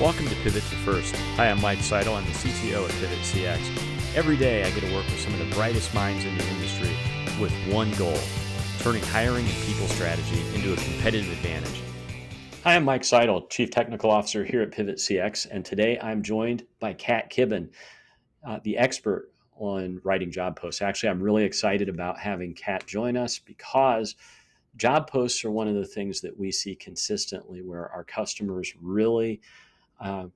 Welcome to Pivot to First. Hi, I'm Mike Seidel. I'm the CTO at PivotCX. Every day I get to work with some of the brightest minds in the industry with one goal turning hiring and people strategy into a competitive advantage. Hi, I'm Mike Seidel, Chief Technical Officer here at PivotCX, and today I'm joined by Kat Kibben, uh, the expert on writing job posts. Actually, I'm really excited about having Kat join us because job posts are one of the things that we see consistently where our customers really uh,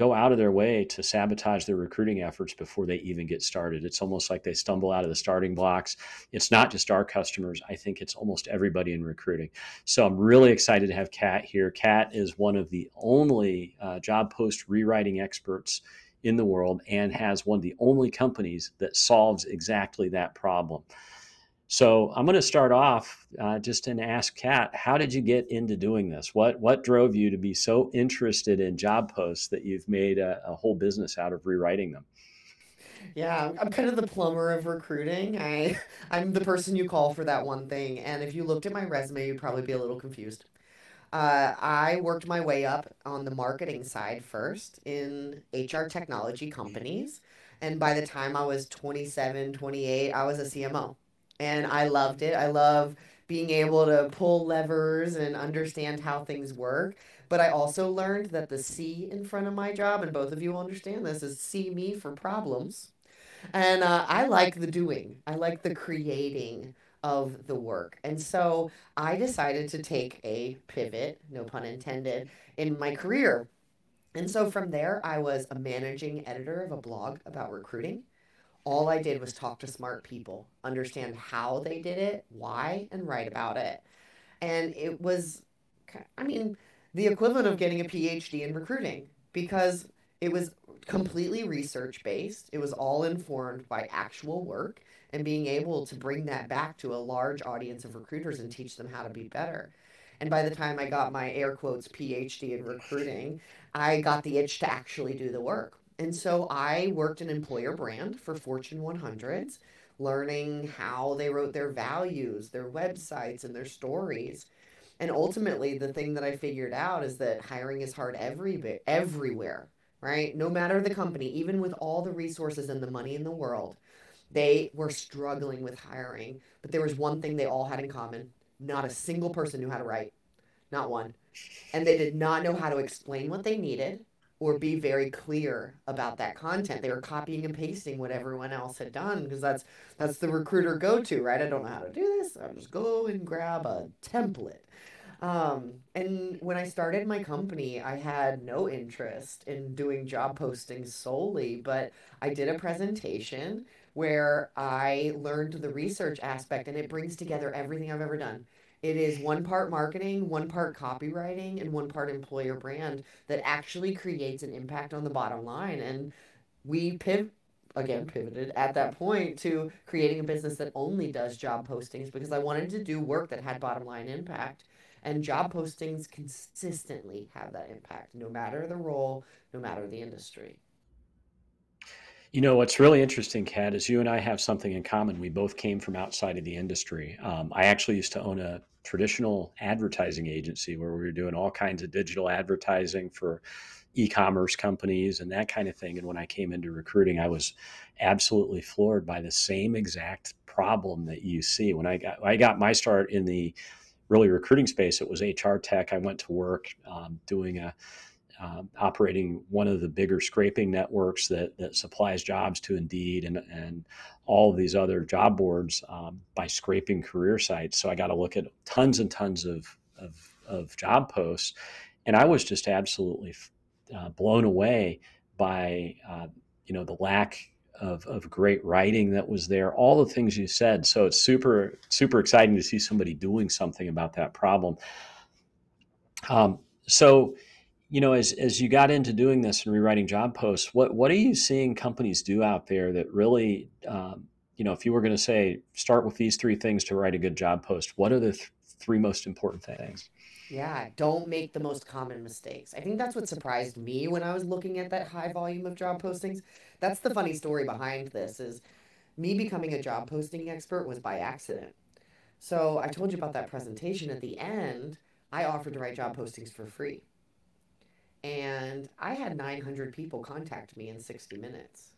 go out of their way to sabotage their recruiting efforts before they even get started. It's almost like they stumble out of the starting blocks. It's not just our customers. I think it's almost everybody in recruiting. So I'm really excited to have Kat here. Kat is one of the only uh, job post rewriting experts in the world and has one of the only companies that solves exactly that problem. So I'm going to start off uh, just and ask Kat, how did you get into doing this? What what drove you to be so interested in job posts that you've made a, a whole business out of rewriting them? Yeah, I'm kind of the plumber of recruiting. I I'm the person you call for that one thing. And if you looked at my resume, you'd probably be a little confused. Uh, I worked my way up on the marketing side first in HR technology companies. And by the time I was 27, 28, I was a CMO and I loved it. I love being able to pull levers and understand how things work. But I also learned that the C in front of my job, and both of you will understand this, is see me for problems. And uh, I like the doing, I like the creating of the work. And so I decided to take a pivot, no pun intended, in my career. And so from there, I was a managing editor of a blog about recruiting all I did was talk to smart people, understand how they did it, why, and write about it. And it was, I mean, the equivalent of getting a PhD in recruiting because it was completely research based. It was all informed by actual work and being able to bring that back to a large audience of recruiters and teach them how to be better. And by the time I got my air quotes PhD in recruiting, I got the itch to actually do the work. And so I worked in employer brand for Fortune 100s, learning how they wrote their values, their websites, and their stories. And ultimately, the thing that I figured out is that hiring is hard every bit, everywhere, right? No matter the company, even with all the resources and the money in the world, they were struggling with hiring. But there was one thing they all had in common not a single person knew how to write, not one. And they did not know how to explain what they needed or be very clear about that content. They were copying and pasting what everyone else had done because that's that's the recruiter go to, right? I don't know how to do this. I'll just go and grab a template. Um, and when I started my company, I had no interest in doing job postings solely, but I did a presentation where I learned the research aspect and it brings together everything I've ever done. It is one part marketing, one part copywriting, and one part employer brand that actually creates an impact on the bottom line. And we pivot again pivoted at that point to creating a business that only does job postings because I wanted to do work that had bottom line impact. And job postings consistently have that impact, no matter the role, no matter the industry. You know, what's really interesting, Kat, is you and I have something in common. We both came from outside of the industry. Um, I actually used to own a traditional advertising agency where we were doing all kinds of digital advertising for e-commerce companies and that kind of thing. And when I came into recruiting, I was absolutely floored by the same exact problem that you see. When I got I got my start in the really recruiting space, it was HR tech. I went to work um, doing a uh, operating one of the bigger scraping networks that, that supplies jobs to Indeed and, and all of these other job boards um, by scraping career sites. So I got to look at tons and tons of, of, of job posts. And I was just absolutely uh, blown away by, uh, you know, the lack of, of great writing that was there, all the things you said. So it's super, super exciting to see somebody doing something about that problem. Um, so, you know, as as you got into doing this and rewriting job posts, what what are you seeing companies do out there that really, um, you know, if you were going to say start with these three things to write a good job post, what are the th- three most important things? Yeah, don't make the most common mistakes. I think that's what surprised me when I was looking at that high volume of job postings. That's the funny story behind this is me becoming a job posting expert was by accident. So I told you about that presentation at the end. I offered to write job postings for free and I had 900 people contact me in 60 minutes.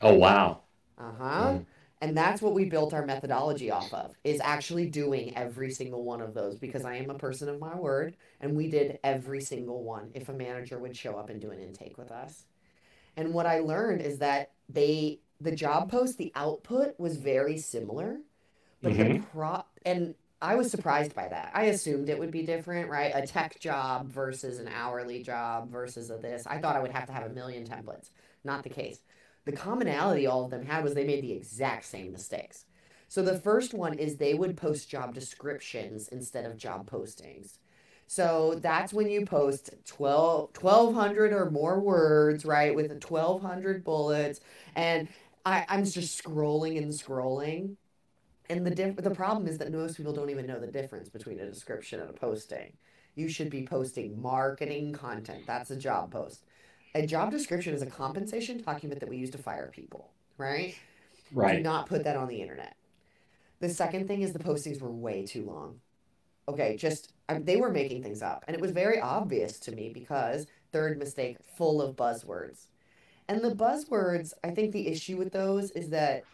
Oh, wow. Uh-huh. And that's what we built our methodology off of, is actually doing every single one of those because I am a person of my word and we did every single one if a manager would show up and do an intake with us. And what I learned is that they the job post, the output was very similar, but the hmm pro and I was surprised by that. I assumed it would be different, right? A tech job versus an hourly job versus a this. I thought I would have to have a million templates. Not the case. The commonality all of them had was they made the exact same mistakes. So the first one is they would post job descriptions instead of job postings. So that's when you post 12, 1200 or more words, right? With 1200 bullets. And I, I'm just scrolling and scrolling. And the diff- the problem is that most people don't even know the difference between a description and a posting. You should be posting marketing content. That's a job post. A job description is a compensation document that we use to fire people, right? Right. Do not put that on the internet. The second thing is the postings were way too long. Okay, just I, they were making things up, and it was very obvious to me because third mistake, full of buzzwords. And the buzzwords, I think the issue with those is that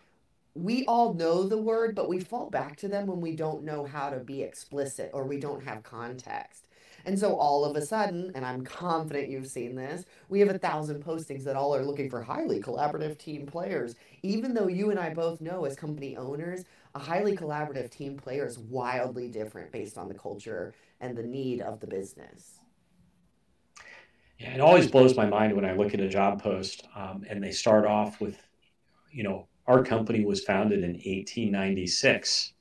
we all know the word, but we fall back to them when we don't know how to be explicit or we don't have context. And so all of a sudden, and I'm confident you've seen this, we have a thousand postings that all are looking for highly collaborative team players. Even though you and I both know as company owners, a highly collaborative team player is wildly different based on the culture and the need of the business. Yeah, it always blows my mind when I look at a job post um, and they start off with, you know, our company was founded in 1896.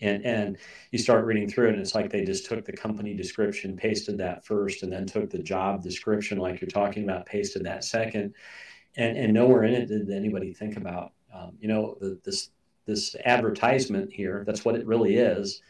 And, and you start reading through it, and it's like they just took the company description, pasted that first, and then took the job description, like you're talking about, pasted that second. And, and nowhere in it did anybody think about, um, you know, the, this this advertisement here. That's what it really is.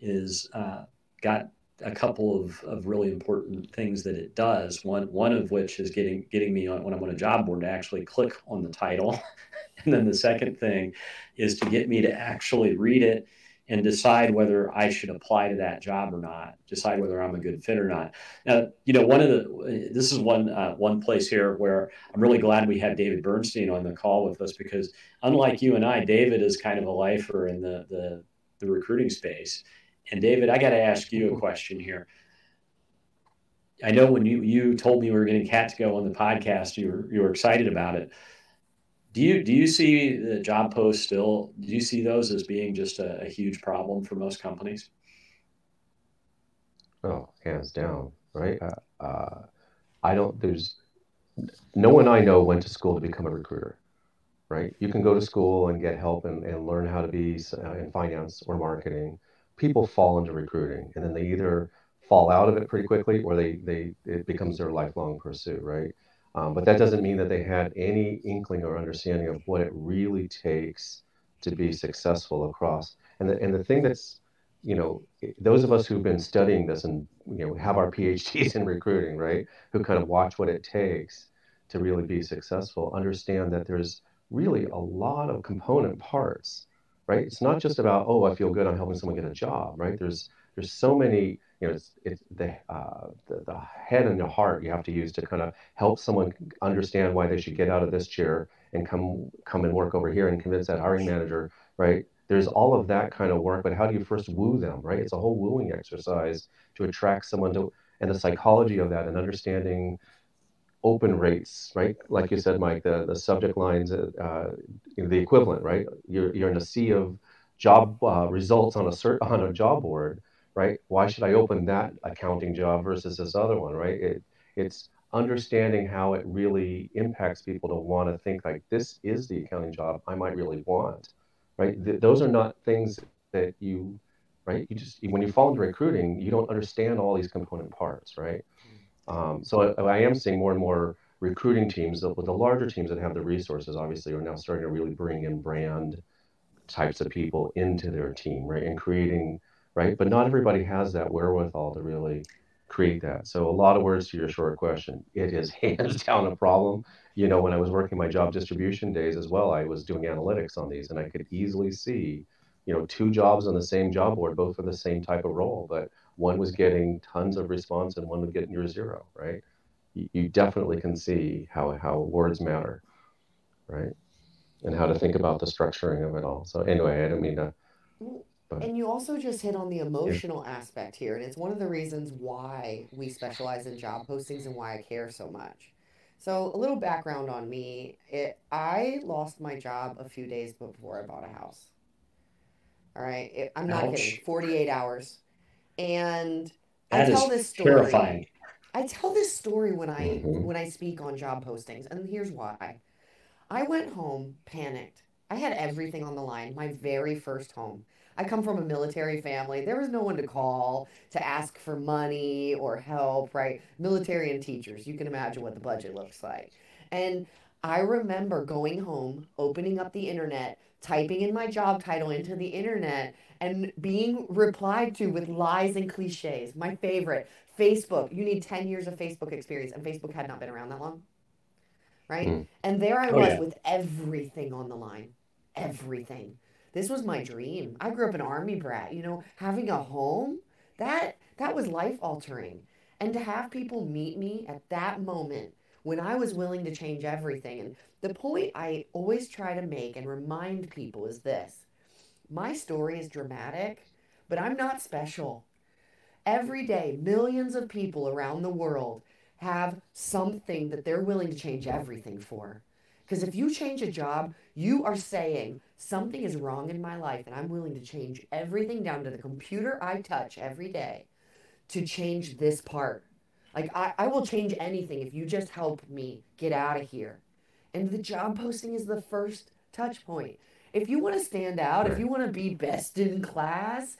Is uh, got a couple of, of really important things that it does. One one of which is getting getting me on when I'm on a job board to actually click on the title, and then the second thing is to get me to actually read it and decide whether I should apply to that job or not. Decide whether I'm a good fit or not. Now, you know, one of the this is one uh, one place here where I'm really glad we had David Bernstein on the call with us because unlike you and I, David is kind of a lifer in the the, the recruiting space and David, I got to ask you a question here. I know when you you told me we were getting Kat to go on the podcast, you were you were excited about it. Do you do you see the job posts still? Do you see those as being just a, a huge problem for most companies? Oh, hands down, right? Uh, uh, I don't, there's no one I know went to school to become a recruiter, right? You can go to school and get help and, and learn how to be uh, in finance or marketing. People fall into recruiting and then they either fall out of it pretty quickly or they, they it becomes their lifelong pursuit, right? Um, but that doesn't mean that they had any inkling or understanding of what it really takes to be successful across. And the, and the thing that's, you know, those of us who've been studying this and, you know, have our PhDs in recruiting, right? Who kind of watch what it takes to really be successful, understand that there's really a lot of component parts, right? It's not just about, oh, I feel good, I'm helping someone get a job, right? There's there's so many, you know, it's, it's the, uh, the the head and the heart you have to use to kind of help someone understand why they should get out of this chair and come come and work over here and convince that hiring manager, right? There's all of that kind of work, but how do you first woo them, right? It's a whole wooing exercise to attract someone to, and the psychology of that and understanding open rates, right? Like you said, Mike, the, the subject lines, uh, uh, the equivalent, right? You're, you're in a sea of job uh, results on a cert, on a job board, right? Why should I open that accounting job versus this other one, right? It, it's understanding how it really impacts people to want to think like this is the accounting job I might really want, right? Th- those are not things that you, right? You just when you fall into recruiting, you don't understand all these component parts, right? Um, so I, I am seeing more and more recruiting teams, the, the larger teams that have the resources, obviously, are now starting to really bring in brand types of people into their team, right? And creating, right? But not everybody has that wherewithal to really create that. So a lot of words to your short question. It is hands down a problem. You know, when I was working my job distribution days as well, I was doing analytics on these and I could easily see, you know, two jobs on the same job board, both for the same type of role, but one was getting tons of response and one was getting near zero, right? you, you definitely can see how how words matter, right? And how to think about the structuring of it all. So anyway, I don't mean to. But And you also just hit on the yeah, emotional aspect here, and it's one of the reasons why we specialize in job postings and why I care so much. So, a little background on me. It, I lost my job a few days before I bought a house. All right. It, I'm not kidding. 48 hours. And I tell is this story. terrifying. I tell this story when I hmm when I speak on job postings, and here's why. I went home panicked. I had everything on the line, my very first home. I come from a military family. There was no one to call to ask for money or help, right? Military and teachers, you can imagine what the budget looks like. And I remember going home, opening up the internet, typing in my job title into the internet, and being replied to with lies and cliches. My favorite, Facebook. You need 10 years of Facebook experience, and Facebook had not been around that long right? Mm. And there I Oh was yeah. with everything on the line. Everything. This was my dream. I grew up an army brat, you know, having a home, that that was life altering. And to have people meet me at that moment when I was willing to change everything. And the point I always try to make and remind people is this. My story is dramatic, but I'm not special. Every day, millions of people around the world have something that they're willing to change everything for. Because if you change a job, you are saying something is wrong in my life, and I'm willing to change everything down to the computer I touch every day to change this part. Like, I, I will change anything if you just help me get out of here. And the job posting is the first touch point. If you want to stand out, if you want to be best in class,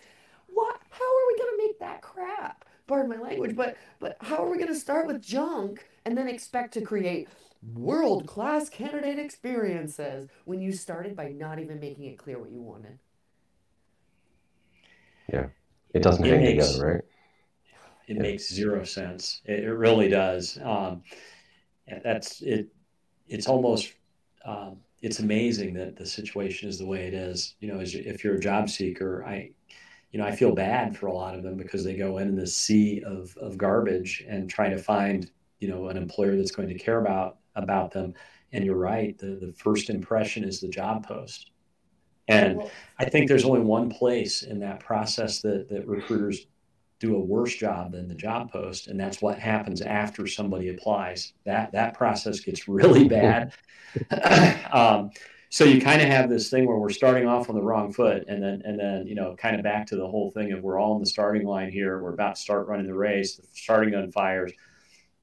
what? How are we gonna make that crap? Pardon my language, but but how are we gonna start with junk and then expect to create world class candidate experiences when you started by not even making it clear what you wanted? yeah, it doesn't It hang makes together, right? It Yeah. makes zero sense. It, it really does. Um, that's it. It's almost um, it's amazing that the situation is the way it is. You know, as if you're a job seeker, I you know I feel bad for a lot of them because they go in this sea of of garbage and try to find you know an employer that's going to care about about them. And you're right. The the first impression is the job post. And I think there's only one place in that process that, that recruiters do a worse job than the job post, and that's what happens after somebody applies. That that process gets really bad. um, so you kind of have this thing where we're starting off on the wrong foot, and then and then you know kind of back to the whole thing of we're all in the starting line here. We're about to start running the race. The starting gun fires,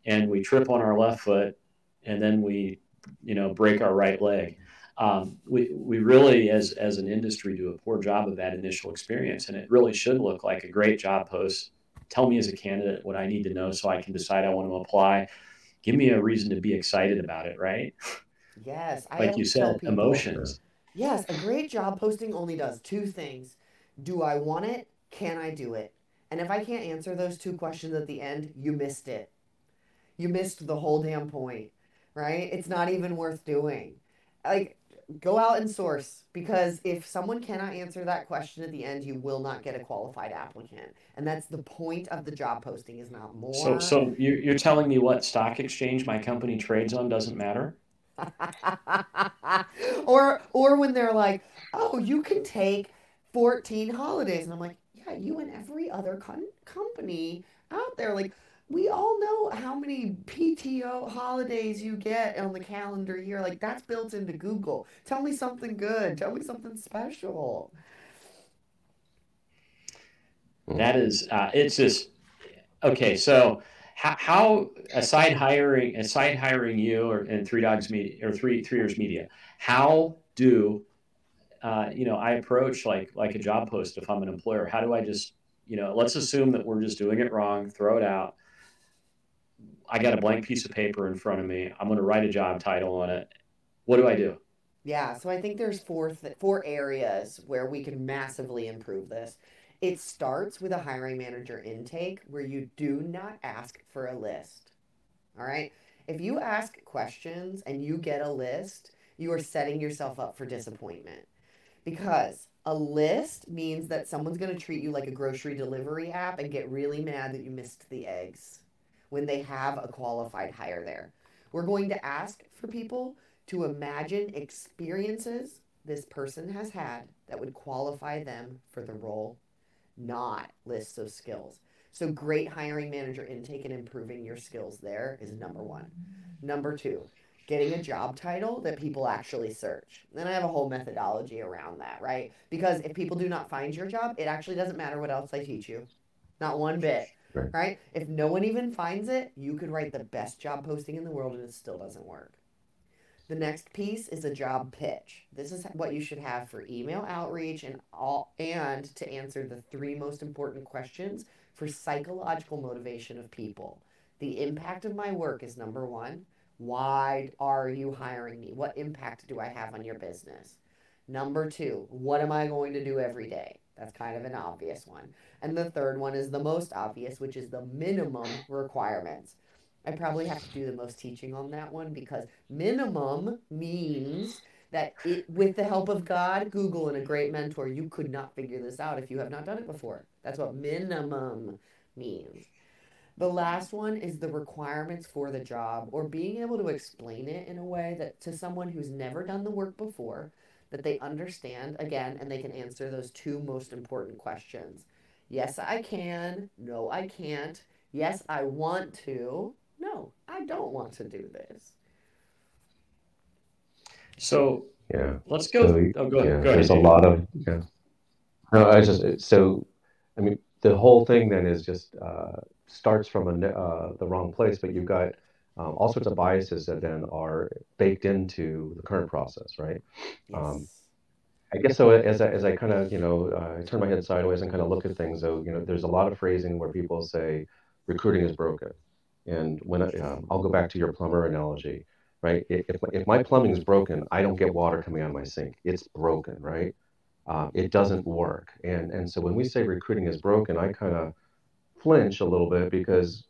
and we trip on our left foot, and then we you know break our right leg um, we, we really as, as an industry do a poor job of that initial experience and it really should look like a great job post tell me as a candidate what i need to know so i can decide i want to apply give me a reason to be excited about it right yes, I like you said people, emotions yes, a great job posting only does two things. Do I want it? Can I do it? And if I can't answer those two questions at the end, you missed it. You missed the whole damn point, right? It's not even worth doing. Like, go out and source because if someone cannot answer that question at the end, you will not get a qualified applicant. And that's the point of the job posting is not more. so you, you're telling me what stock exchange my company trades on doesn't matter or or when they're like, "Oh, you can take 14 holidays." And I'm like, "Yeah, you and every other con- company out there like we all know how many PTO holidays you get on the calendar year. Like that's built into Google. Tell me something good. Tell me something special. that is uh, it's just okay so how, how aside hiring aside hiring you or and three dogs media or three Three Ears Media how do uh, you know i approach like like a job post if i'm an employer how do i just you know let's assume that we're just doing it wrong throw it out i got a blank piece of paper in front of me i'm going to write a job title on it what do i do Yeah, so I think there's four th- four areas where we can massively improve this. It starts with a hiring manager intake where you do not ask for a list. All right? If you ask questions and you get a list, you are setting yourself up for disappointment. Because a list means that someone's going to treat you like a grocery delivery app and get really mad that you missed the eggs. When they have a qualified hire there. We're going to ask for people to imagine experiences this person has had that would qualify them for the role, not lists of skills. So, great hiring manager intake and improving your skills there is number one. Number two, getting a job title that people actually search. Then I have a whole methodology around that, right? Because if people do not find your job, it actually doesn't matter what else I teach you. Not one bit. Right. right? If no one even finds it, you could write the best job posting in the world and it still doesn't work. The next piece is a job pitch. This is what you should have for email outreach and all and to answer the three most important questions for psychological motivation of people. The impact of my work is number 1. Why are you hiring me? What impact do I have on your business? Number 2, what am I going to do every day? That's kind of an obvious one. And the third one is the most obvious, which is the minimum requirements. I probably have to do the most teaching on that one because minimum means that it, with the help of God, Google, and a great mentor, you could not figure this out if you have not done it before. That's what minimum means. The last one is the requirements for the job or being able to explain it in a way that to someone who's never done the work before that they understand again and they can answer those two most important questions. Yes, I can. No, I can't. Yes, I want to. No, I don't want to do this. So Yeah. let's go. So, oh, go ahead. yeah, go ahead. there's a lot of yeah. No, I just so I mean the whole thing then is just uh, starts from a, uh, the wrong place, but you've got um, all sorts of biases that then are baked into the current process, right? Yes. Um, I guess so. As I, as I kind of you know uh, turn my head sideways and kind of look at things, though, you know, there's a lot of phrasing where people say recruiting is broken, and when I, um, I'll go back to your plumber analogy, right? If if my plumbing is broken, I don't get water coming out of my sink. It's broken, right? Uh, it doesn't work, and and so when we say recruiting is broken, I kind of flinch a little bit because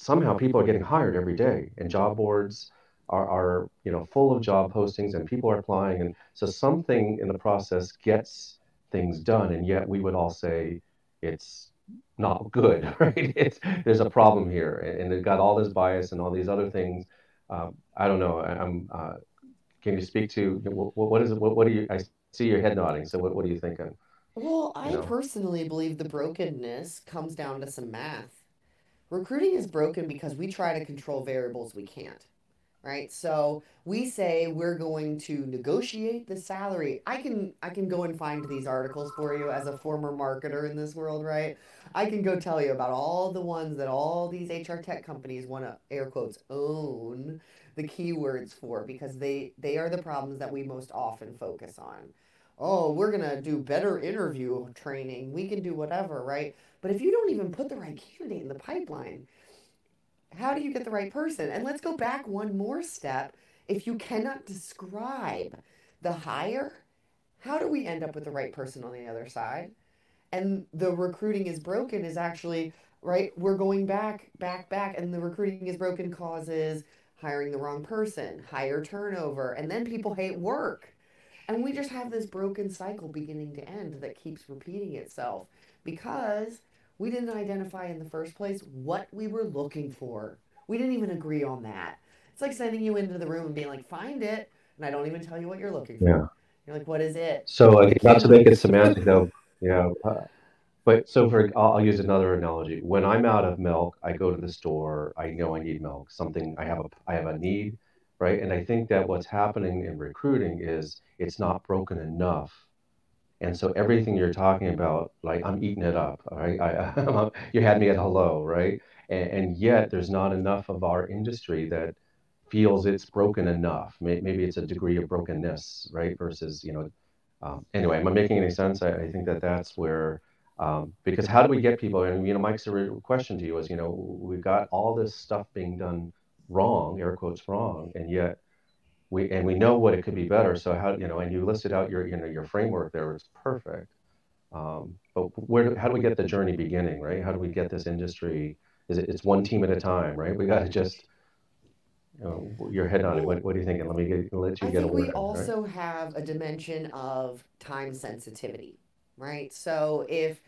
somehow people are getting hired every day, and job boards are, are you know full of job postings, and people are applying, and so something in the process gets things done, and yet we would all say it's not good, right? It's there's a problem here, and, and they've got all this bias and all these other things. Um, I don't know. I, I'm. Uh, can you speak to what, what is it? What, what do you? I see your head nodding. So what, what are you thinking? Well, You I know? personally believe the brokenness comes down to some math. Recruiting is broken because we try to control variables we can't, right? So we say we're going to negotiate the salary. I can I can go and find these articles for you as a former marketer in this world, right? I can go tell you about all the ones that all these HR tech companies want to air quotes own the keywords for because they they are the problems that we most often focus on oh, we're going to do better interview training. We can do whatever, right? But if you don't even put the right candidate in the pipeline, how do you get the right person? And let's go back one more step. If you cannot describe the hire, how do we end up with the right person on the other side? And the recruiting is broken is actually, right? We're going back, back, back, and the recruiting is broken causes hiring the wrong person, higher turnover, and then people hate work. And we just have this broken cycle beginning to end that keeps repeating itself because we didn't identify in the first place what we were looking for. We didn't even agree on that. It's like sending you into the room and being like, find it. And I don't even tell you what you're looking for. Yeah. You're like, what is it? So uh, not to make it semantic though, yeah. Uh, but so for I'll, I'll use another analogy. When I'm out of milk, I go to the store. I know I need milk. Something I have a I have a need, right? And I think that what's happening in recruiting is it's not broken enough. And so everything you're talking about, like I'm eating it up, right? I, you had me at hello, right? And, and yet there's not enough of our industry that feels it's broken enough. Maybe it's a degree of brokenness, right? Versus, you know, um, anyway, am I making any sense? I, I think that that's where, um, because how do we get people? And you know, Mike's question to you was, you know, we've got all this stuff being done wrong, air quotes wrong, and yet we and we know what it could be better. So how you know, and you listed out your you know your framework there was perfect. Um, but where how do we get the journey beginning, right? How do we get this industry? Is it it's one team at a time, right? We got to just you know, your head on it. What, what are you thinking? Let me get, let you I get a think we in, right? also have a dimension of time sensitivity, right? So if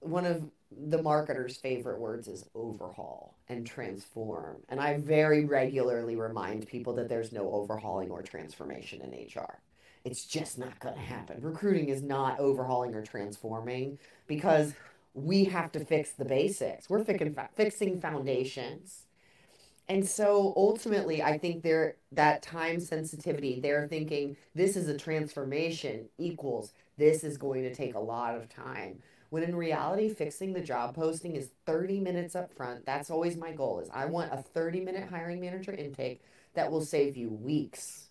one of the marketer's favorite words is overhaul and transform. And I very regularly remind people that there's no overhauling or transformation in HR. It's just not going to happen. Recruiting is not overhauling or transforming because we have to fix the basics. We're fixing, fixing foundations. And so ultimately, I think there that time sensitivity, they're thinking this is a transformation equals this is going to take a lot of time when in reality fixing the job posting is 30 minutes up front that's always my goal is i want a 30 minute hiring manager intake that will save you weeks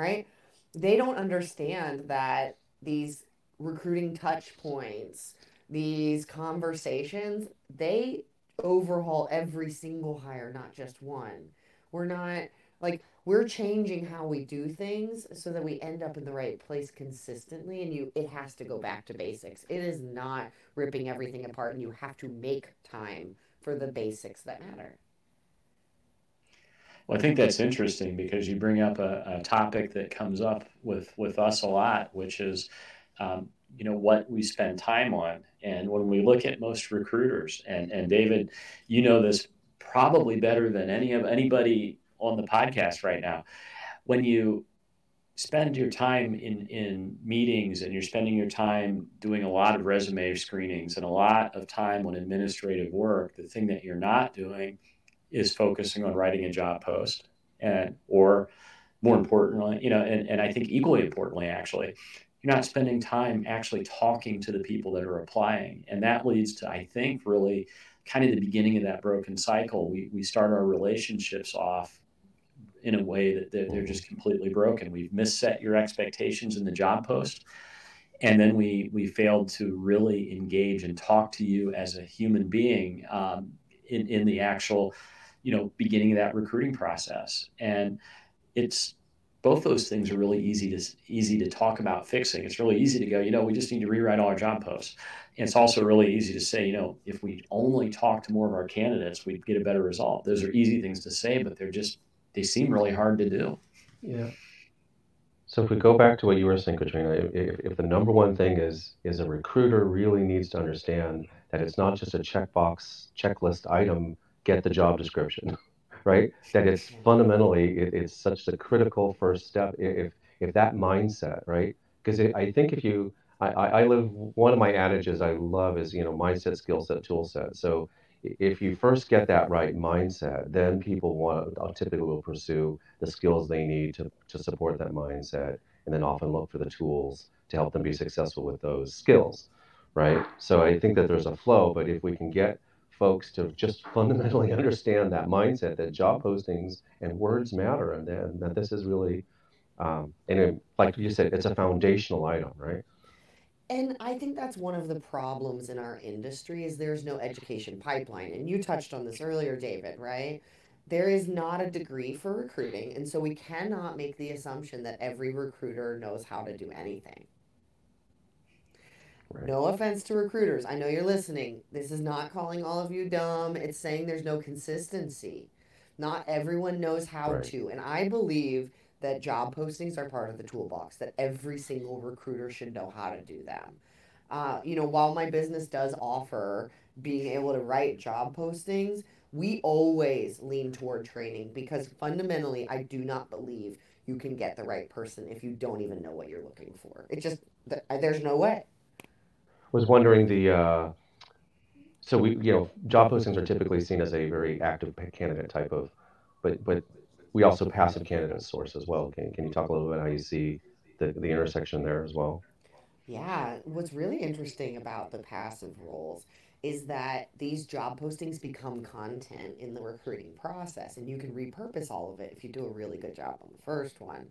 right? They don't understand that these recruiting touch points these conversations they overhaul every single hire not just one. We're not like we're changing how we do things so that we end up in the right place consistently and you it has to go back to basics. It is not ripping everything apart and you have to make time for the basics that matter. Well i think that's interesting because you bring up a, a topic that comes up with with us a lot which is um, you know what we spend time on. And when we look at most recruiters and and david you know this probably better than any of anybody on the podcast right now. When you spend your time in, in meetings and you're spending your time doing a lot of resume screenings and a lot of time on administrative work, the thing that you're not doing is focusing on writing a job post and or more importantly, you know, and, and I think equally importantly actually, you're not spending time actually talking to the people that are applying. And that leads to, I think, really kind of the beginning of that broken cycle. We, we start our relationships off in a way that they're, they're just completely broken. We've misset your expectations in the job post. And then we, we failed to really engage and talk to you as a human being um, in, in the actual, you know, beginning of that recruiting process. And it's both those things are really easy to easy to talk about fixing. It's really easy to go, you know, we just need to rewrite all our job posts. And it's also really easy to say, you know, if we only talk to more of our candidates, we'd get a better result. Those are easy things to say, but they're just they seem really hard to do. Yeah. So if we go back to what you were saying, Katrina, if, if the number one thing is is a recruiter really needs to understand that it's not just a checkbox checklist item, get the job description, right? That it's fundamentally it, it's such a critical first step. If if that mindset, right? Because I think if you I, I live one of my adages I love is you know mindset, skill set, tool set. So if you first get that right mindset, then people want uh, typically will pursue the skills they need to, to support that mindset, and then often look for the tools to help them be successful with those skills, right? So I think that there's a flow, but if we can get folks to just fundamentally understand that mindset that job postings and words matter, and that this is really, um, and it, like you said, it's a foundational item, right? And I think that's one of the problems in our industry is there's no education pipeline. And you touched on this earlier, David, right? There is not a degree for recruiting, and so we cannot make the assumption that every recruiter knows how to do anything. Right. No offense to recruiters. I know you're listening. This is not calling all of you dumb. It's saying there's no consistency. Not everyone knows how right. to. And I believe that job postings are part of the toolbox, that every single recruiter should know how to do them. Uh, you know, while my business does offer being able to write job postings, we always lean toward training because fundamentally, I do not believe you can get the right person if you don't even know what you're looking for. It just, there's no way. Was wondering the, uh, so we, you know, job postings are typically seen as a very active candidate type of, but, but we also passive candidate source as well. Can, can you talk a little bit how you see the, the intersection there as well? Yeah, what's really interesting about the passive roles is that these job postings become content in the recruiting process, and you can repurpose all of it if you do a really good job on the first one.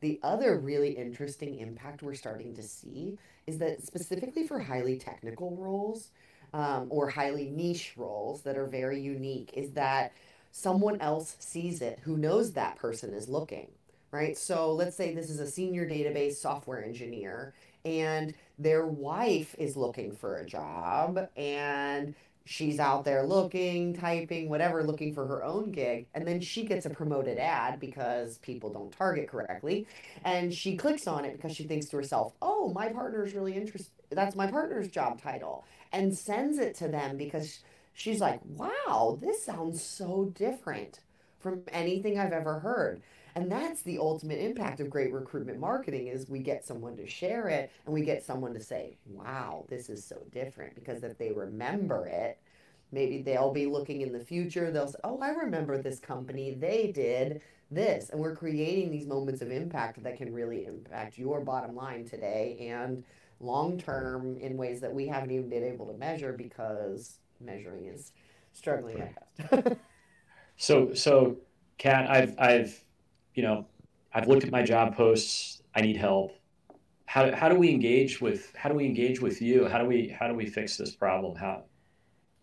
The other really interesting impact we're starting to see is that specifically for highly technical roles um, or highly niche roles that are very unique, is that someone else sees it who knows that person is looking, right? So let's say this is a senior database software engineer and their wife is looking for a job and she's out there looking, typing, whatever, looking for her own gig. And then she gets a promoted ad because people don't target correctly. And she clicks on it because she thinks to herself, oh, my partner's really interested that's my partner's job title and sends it to them because she's like, wow, this sounds so different from anything I've ever heard. And that's the ultimate impact of great recruitment marketing is we get someone to share it and we get someone to say, wow, this is so different. Because if they remember it, maybe they'll be looking in the future. They'll say, oh, I remember this company. They did this. And we're creating these moments of impact that can really impact your bottom line today and long term in ways that we haven't even been able to measure because measuring is struggling at. So, so, Kat, I've, I've, you know, I've looked at my job posts. I need help. How, how do we engage with, how do we engage with you? How do we, how do we fix this problem? How,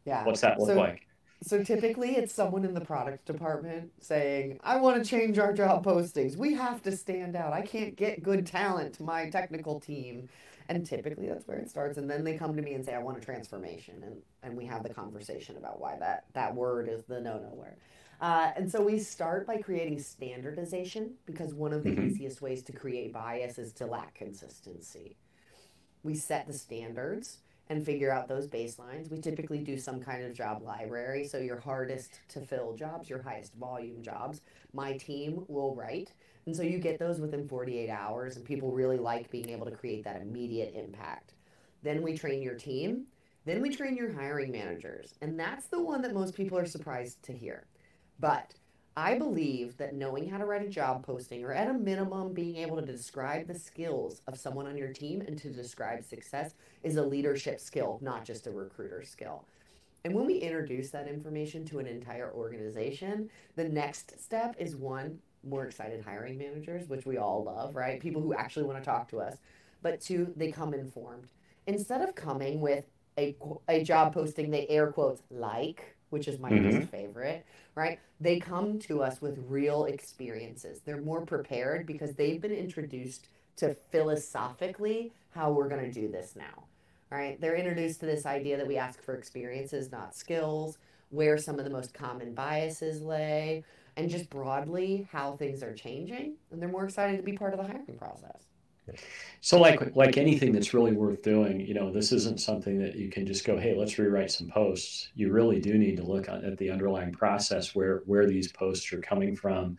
yeah. what's that look So like? So typically it's someone in the product department saying, I want to change our job postings. We have to stand out. I can't get good talent to my technical team. And typically that's where it starts. And then they come to me and say, I want a transformation. And, and we have the conversation about why that, that word is the no no word. Uh, and so we start by creating standardization because one of the hmm easiest ways to create bias is to lack consistency we set the standards and figure out those baselines. We typically do some kind of job library. So your hardest to fill jobs, your highest volume jobs, my team will write. And so you get those within 48 hours, and people really like being able to create that immediate impact. Then we train your team. Then we train your hiring managers. And that's the one that most people are surprised to hear. But I believe that knowing how to write a job posting, or at a minimum, being able to describe the skills of someone on your team and to describe success is a leadership skill, not just a recruiter skill. And when we introduce that information to an entire organization, the next step is one, more excited hiring managers, which we all love, right? People who actually want to talk to us. But two, they come informed. Instead of coming with a, a job posting they air quotes like, which is my hmm least favorite, right? They come to us with real experiences. They're more prepared because they've been introduced to philosophically how we're going to do this now. Right? They're introduced to this idea that we ask for experiences, not skills, where some of the most common biases lay, and just broadly how things are changing. And they're more excited to be part of the hiring process. So like like anything that's really worth doing, you know, this isn't something that you can just go, hey, let's rewrite some posts. You really do need to look at at the underlying process where where these posts are coming from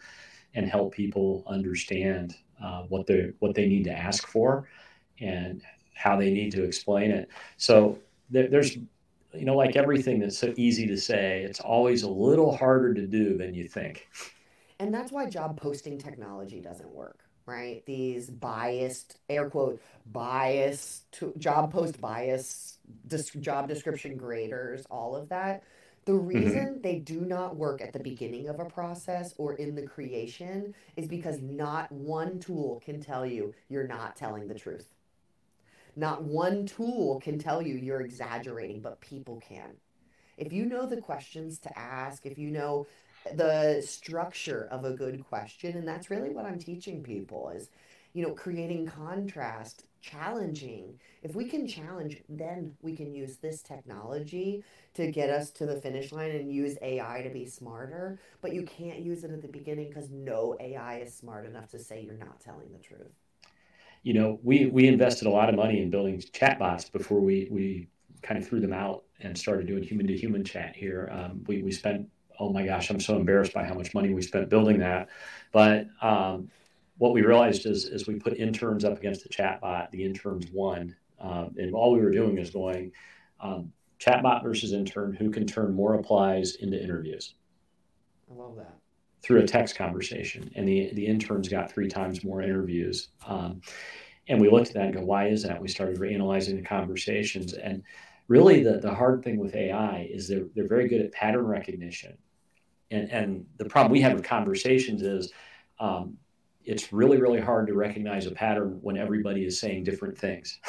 and help people understand uh, what they what they need to ask for and how they need to explain it. So there, there's you know like everything that's so easy to say, it's always a little harder to do than you think. And that's why job posting technology doesn't work, right? These biased, air quote, bias to job post bias, dis- job description graders, all of that. The hmm reason they do not work at the beginning of a process or in the creation is because not one tool can tell you you're not telling the truth. Not one tool can tell you you're exaggerating, but people can if you know the questions to ask, if you know the structure of a good question, and that's really what I'm teaching people is, you know, creating contrast, challenging. If we can challenge, then we can use this technology to get us to the finish line and use AI to be smarter. But you can't use it at the beginning because no AI is smart enough to say you're not telling the truth. You know, we we invested a lot of money in building chatbots before we we kind of threw them out and started doing human to human chat here. Um, we we spent oh my gosh, I'm so embarrassed by how much money we spent building that. But um, what we realized is is we put interns up against the chatbot. The interns won, um, and all we were doing is going um, chatbot versus intern. Who can turn more applies into interviews? I love that. Through a text conversation, and the the interns got three times more interviews. Um, and we looked at that and go, why is that? We started analyzing the conversations, and really the the hard thing with AI is they're they're very good at pattern recognition, and and the problem we have with conversations is. Um, it's really, really hard to recognize a pattern when everybody is saying different things.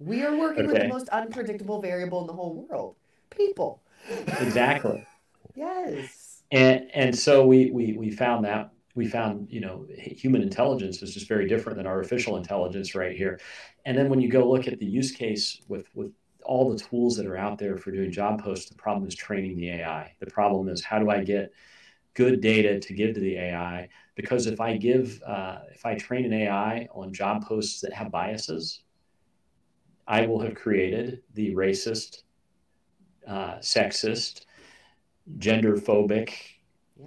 We are working with the most unpredictable variable in the whole world people. exactly. yes. And and so we we we found that we found you know human intelligence is just very different than artificial intelligence right here. And then when you go look at the use case with with all the tools that are out there for doing job posts, the problem is training the AI. The problem is how do I get good data to give to the AI? Because if I give uh, if I train an AI on job posts that have biases, I will have created the racist, uh, sexist, gender phobic Yeah.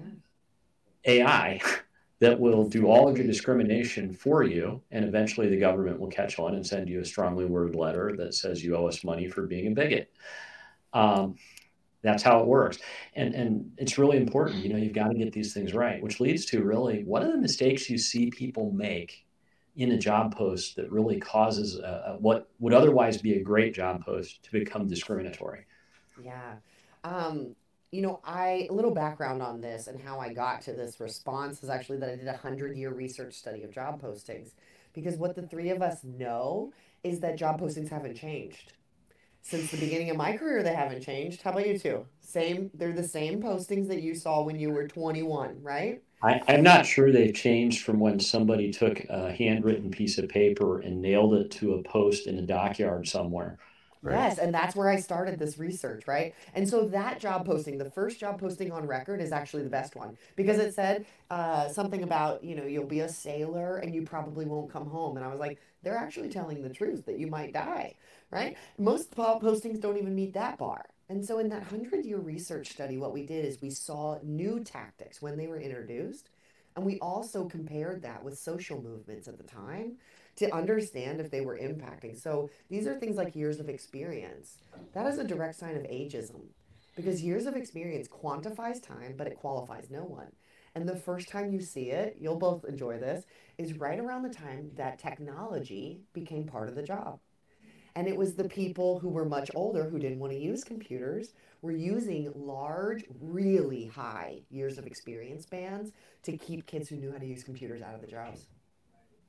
AI that will do all of your discrimination for you. And eventually the government will catch on and send you a strongly worded letter that says you owe us money for being a bigot. Um, that's how it works. And, and it's really important. You know, you've got to get these things right, which leads to really what are the mistakes you see people make in a job post that really causes a, a, what would otherwise be a great job post to become discriminatory? Yeah. Um, you know, I a little background on this and how I got to this response is actually that I did a hundred year research study of job postings. Because what the three of us know is that job postings haven't changed. Since the beginning of my career, they haven't changed. How about you two? Same, they're the same postings that you saw when you were 21, right? I, I'm not sure they've changed from when somebody took a handwritten piece of paper and nailed it to a post in a dockyard somewhere. Right. Yes, and that's where I started this research, right? And so that job posting, the first job posting on record, is actually the best one because it said uh, something about, you know, you'll be a sailor and you probably won't come home. And I was like, they're actually telling the truth that you might die, right? Most po- postings don't even meet that bar. And so in that 100 year research study, what we did is we saw new tactics when they were introduced. And we also compared that with social movements at the time to understand if they were impacting. So these are things like years of experience. That is a direct sign of ageism because years of experience quantifies time, but it qualifies no one. And the first time you see it, you'll both enjoy this, is right around the time that technology became part of the job. And it was the people who were much older who didn't want to use computers were using large, really high years of experience bands to keep kids who knew how to use computers out of the jobs.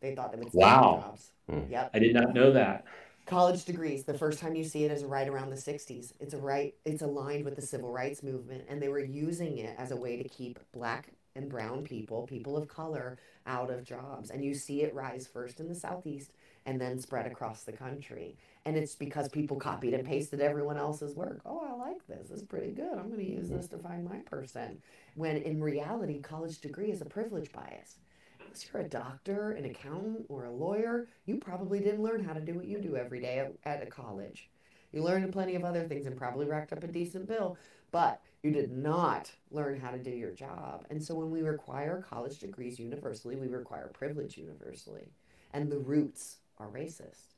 They thought they would stay in Wow. jobs. Hmm. Yep. I did not know that. College degrees. The first time you see it is right around the 60s. It's a right. It's aligned with the civil rights movement, and they were using it as a way to keep black and brown people, people of color, out of jobs. And you see it rise first in the southeast and then spread across the country. And it's because people copied and pasted everyone else's work. Oh, I like this. Is pretty good. I'm going to use this to find my person. When in reality, college degree is a privilege bias. Unless you're a doctor, an accountant, or a lawyer, you probably didn't learn how to do what you do every day at, at a college. You learned plenty of other things and probably racked up a decent bill, but you did not learn how to do your job. And so when we require college degrees universally, we require privilege universally. And the roots are racist.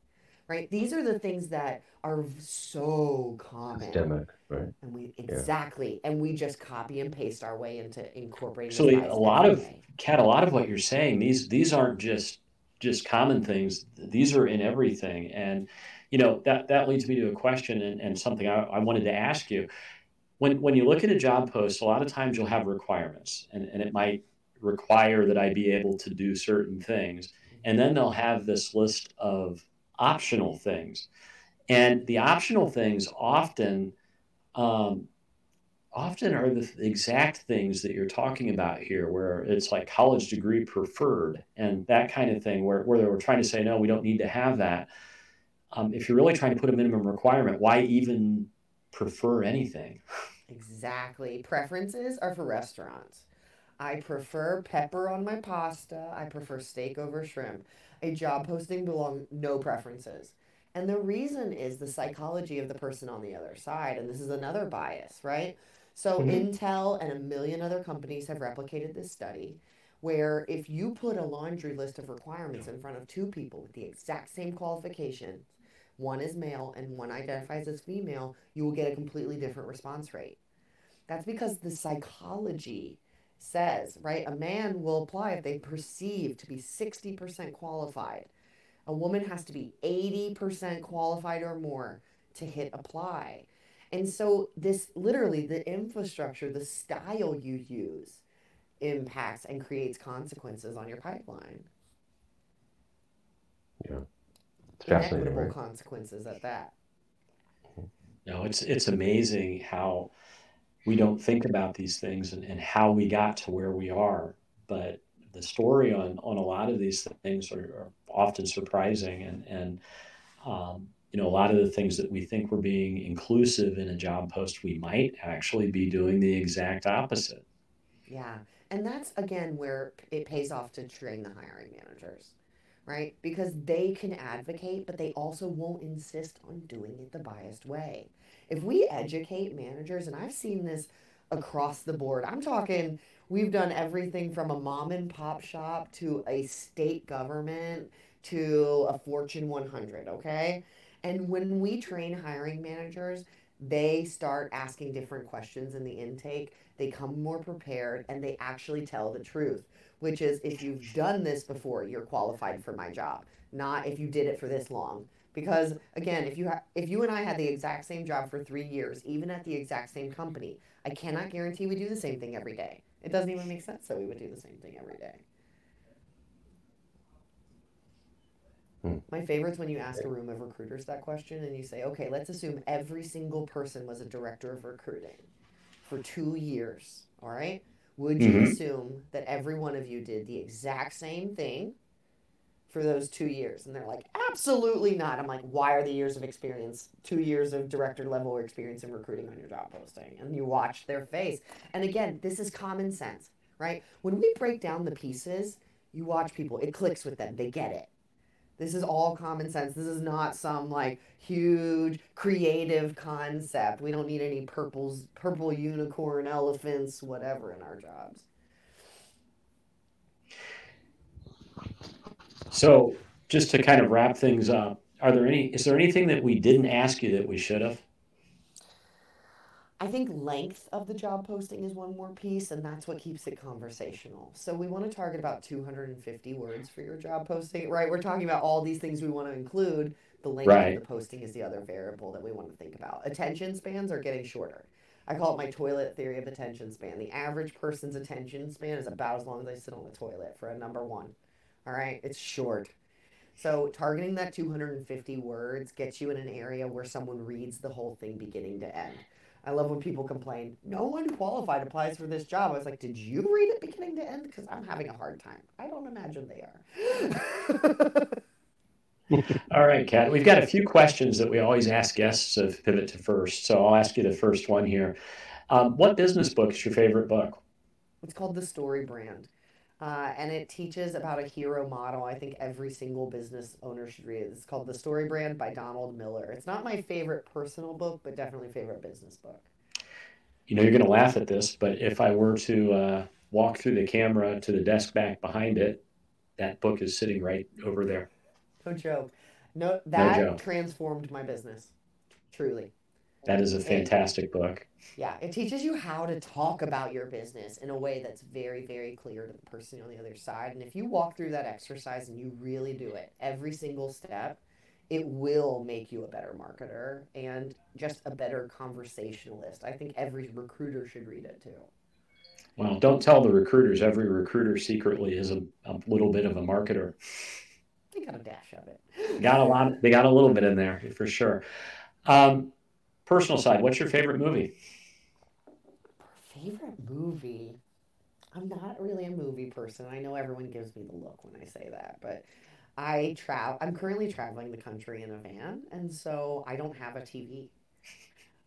Right? These are the things that are so common. Systemic, right? And we exactly, and we just copy and paste our way into incorporating. Actually, this a lot of day. Kat, a lot of what you're saying, these these aren't just just common things. These are in everything. And you know, that that leads me to a question and, and something I, I wanted to ask you. When when you look at a job post, a lot of times you'll have requirements and, and it might require that I be able to do certain things. Mm-hmm. And then they'll have this list of optional things. And the optional things often um, often are the exact things that you're talking about here, where it's like college degree preferred and that kind of thing, where, where were trying to say, no, we don't need to have that. Um, if you're really trying to put a minimum requirement, why even prefer anything? Exactly. Preferences are for restaurants. I prefer pepper on my pasta. I prefer steak over shrimp. A job posting belong no preferences. And the reason is the psychology of the person on the other side. And this is another bias, right? So Mhm. Intel and a million other companies have replicated this study where if you put a laundry list of requirements in front of two people with the exact same qualifications, one is male and one identifies as female, you will get a completely different response rate. That's because the psychology says, right? A man will apply if they perceive to be 60% qualified. A woman has to be 80% qualified or more to hit apply. And so, this literally, the infrastructure, the style you use impacts and creates consequences on your pipeline. Yeah. It's fascinating, Inequitable right? consequences at that. No, it's it's amazing how we don't think about these things and, and how we got to where we are. But the story on on a lot of these things are, are often surprising and and um, you know a lot of the things that we think we're being inclusive in a job post, we might actually be doing the exact opposite. Yeah. And that's again where it pays off to train the hiring managers, right? Because they can advocate, but they also won't insist on doing it the biased way. If we educate managers, and I've seen this across the board, I'm talking, we've done everything from a mom and pop shop to a state government to a Fortune 100, okay? And when we train hiring managers, they start asking different questions in the intake. They come more prepared and they actually tell the truth, which is if you've done this before, you're qualified for my job, not if you did it for this long. Because again, if you ha- if you and I had the exact same job for 3 years, even at the exact same company, I cannot guarantee we do the same thing every day. It doesn't even make sense that we would do the same thing every day. Hmm. My is when you ask a room of recruiters that question and you say, okay, let's assume every single person was a director of recruiting for two years. All right. Would you Mhm. assume that every one of you did the exact same thing for those two years? And they're like, absolutely not. I'm like, why are the years of experience, two years of director level experience in recruiting on your job posting? And you watch their face. And again, this is common sense, right? When we break down the pieces, you watch people, it clicks with them, they get it. This is all common sense. This is not some like huge creative concept. We don't need any purples, purple unicorn, elephants, whatever in our jobs. So, just to kind of wrap things up, are there any? Is there anything that we didn't ask you that we should have? I think length of the job posting is one more piece, and that's what keeps it conversational. So we want to target about 250 words for your job posting, right? We're talking about all these things we want to include. The length Right. of the posting is the other variable that we want to think about. Attention spans are getting shorter. I call it my toilet theory of attention span. The average person's attention span is about as long as they sit on the toilet for a number one. All right, it's short. So targeting that 250 words gets you in an area where someone reads the whole thing beginning to end. I love when people complain, no one qualified applies for this job. I was like, did you read it beginning to end? Because I'm having a hard time. I don't imagine they are. All right, Kat. We've got a few questions that we always ask guests of Pivot2First. So I'll ask you the first one here. Um, what business book is your favorite book? it's called the story brand. Uh, and it teaches about a hero model. I think every single business owner should read it. It's called The Story Brand by Donald Miller. It's not my favorite personal book, but definitely favorite business book. You know, you're going to laugh at this, but if I were to uh, walk through the camera to the desk back behind it, that book is sitting right over there. No joke. No, that joke. transformed my business. Truly. That is a fantastic book. Yeah, it teaches you how to talk about your business in a way that's very, very clear to the person on the other side. And if you walk through that exercise and you really do it every single step, it will make you a better marketer and just a better conversationalist. I think every recruiter should read it too. Well, don't tell the recruiters. Every recruiter secretly is a, a little bit of a marketer. They got a dash of it. Got a lot. They got a little bit in there for sure. Um, personal side. What's your favorite movie? Favorite movie? I'm not really a movie person. I know everyone gives me the look when I say that, but I travel. I'm currently traveling the country in a van, and so I don't have a TV.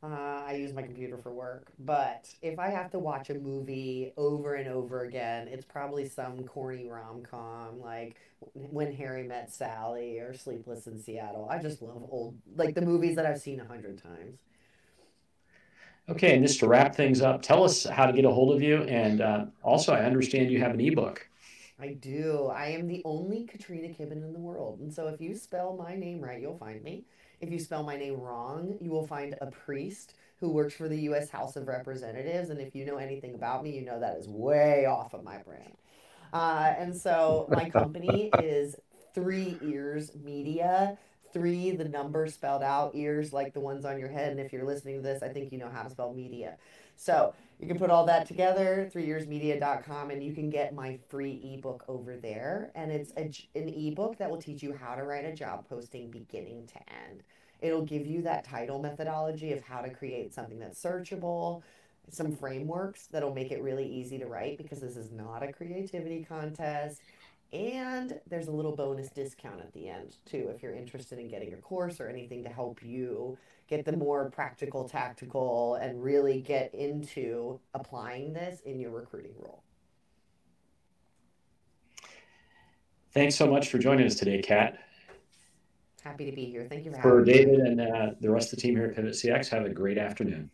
Uh, I use my computer for work, but if I have to watch a movie over and over again, it's probably some corny rom com like When Harry Met Sally or Sleepless in Seattle. I just love old, like the movies that I've seen a hundred times. Okay, and just to wrap things up, tell us how to get a hold of you, and uh, also I understand you have an ebook. I do. I am the only Katrina Kibben in the world. And so if you spell my name right, you'll find me. If you spell my name wrong, you will find a priest who works for the U.S. House of Representatives. And if you know anything about me, you know that is way off of my brand. Uh, and so my company is Three Ears Media. Three, the number spelled out, ears like the ones on your head. And if you're listening to this, I think you know how to spell media. So you can put all that together, threeearsmedia.com, and you can get my free ebook over there. And it's a, an ebook that will teach you how to write a job posting beginning to end. It'll give you that title methodology of how to create something that's searchable, some frameworks that'll make it really easy to write because this is not a creativity contest. And there's a little bonus discount at the end, too, if you're interested in getting a course or anything to help you get the more practical, tactical, and really get into applying this in your recruiting role. Thanks so much for joining us today, Kat. Happy to be here. Thank you for For having me. David and uh, the rest of the team here at PivotCX, have a great afternoon.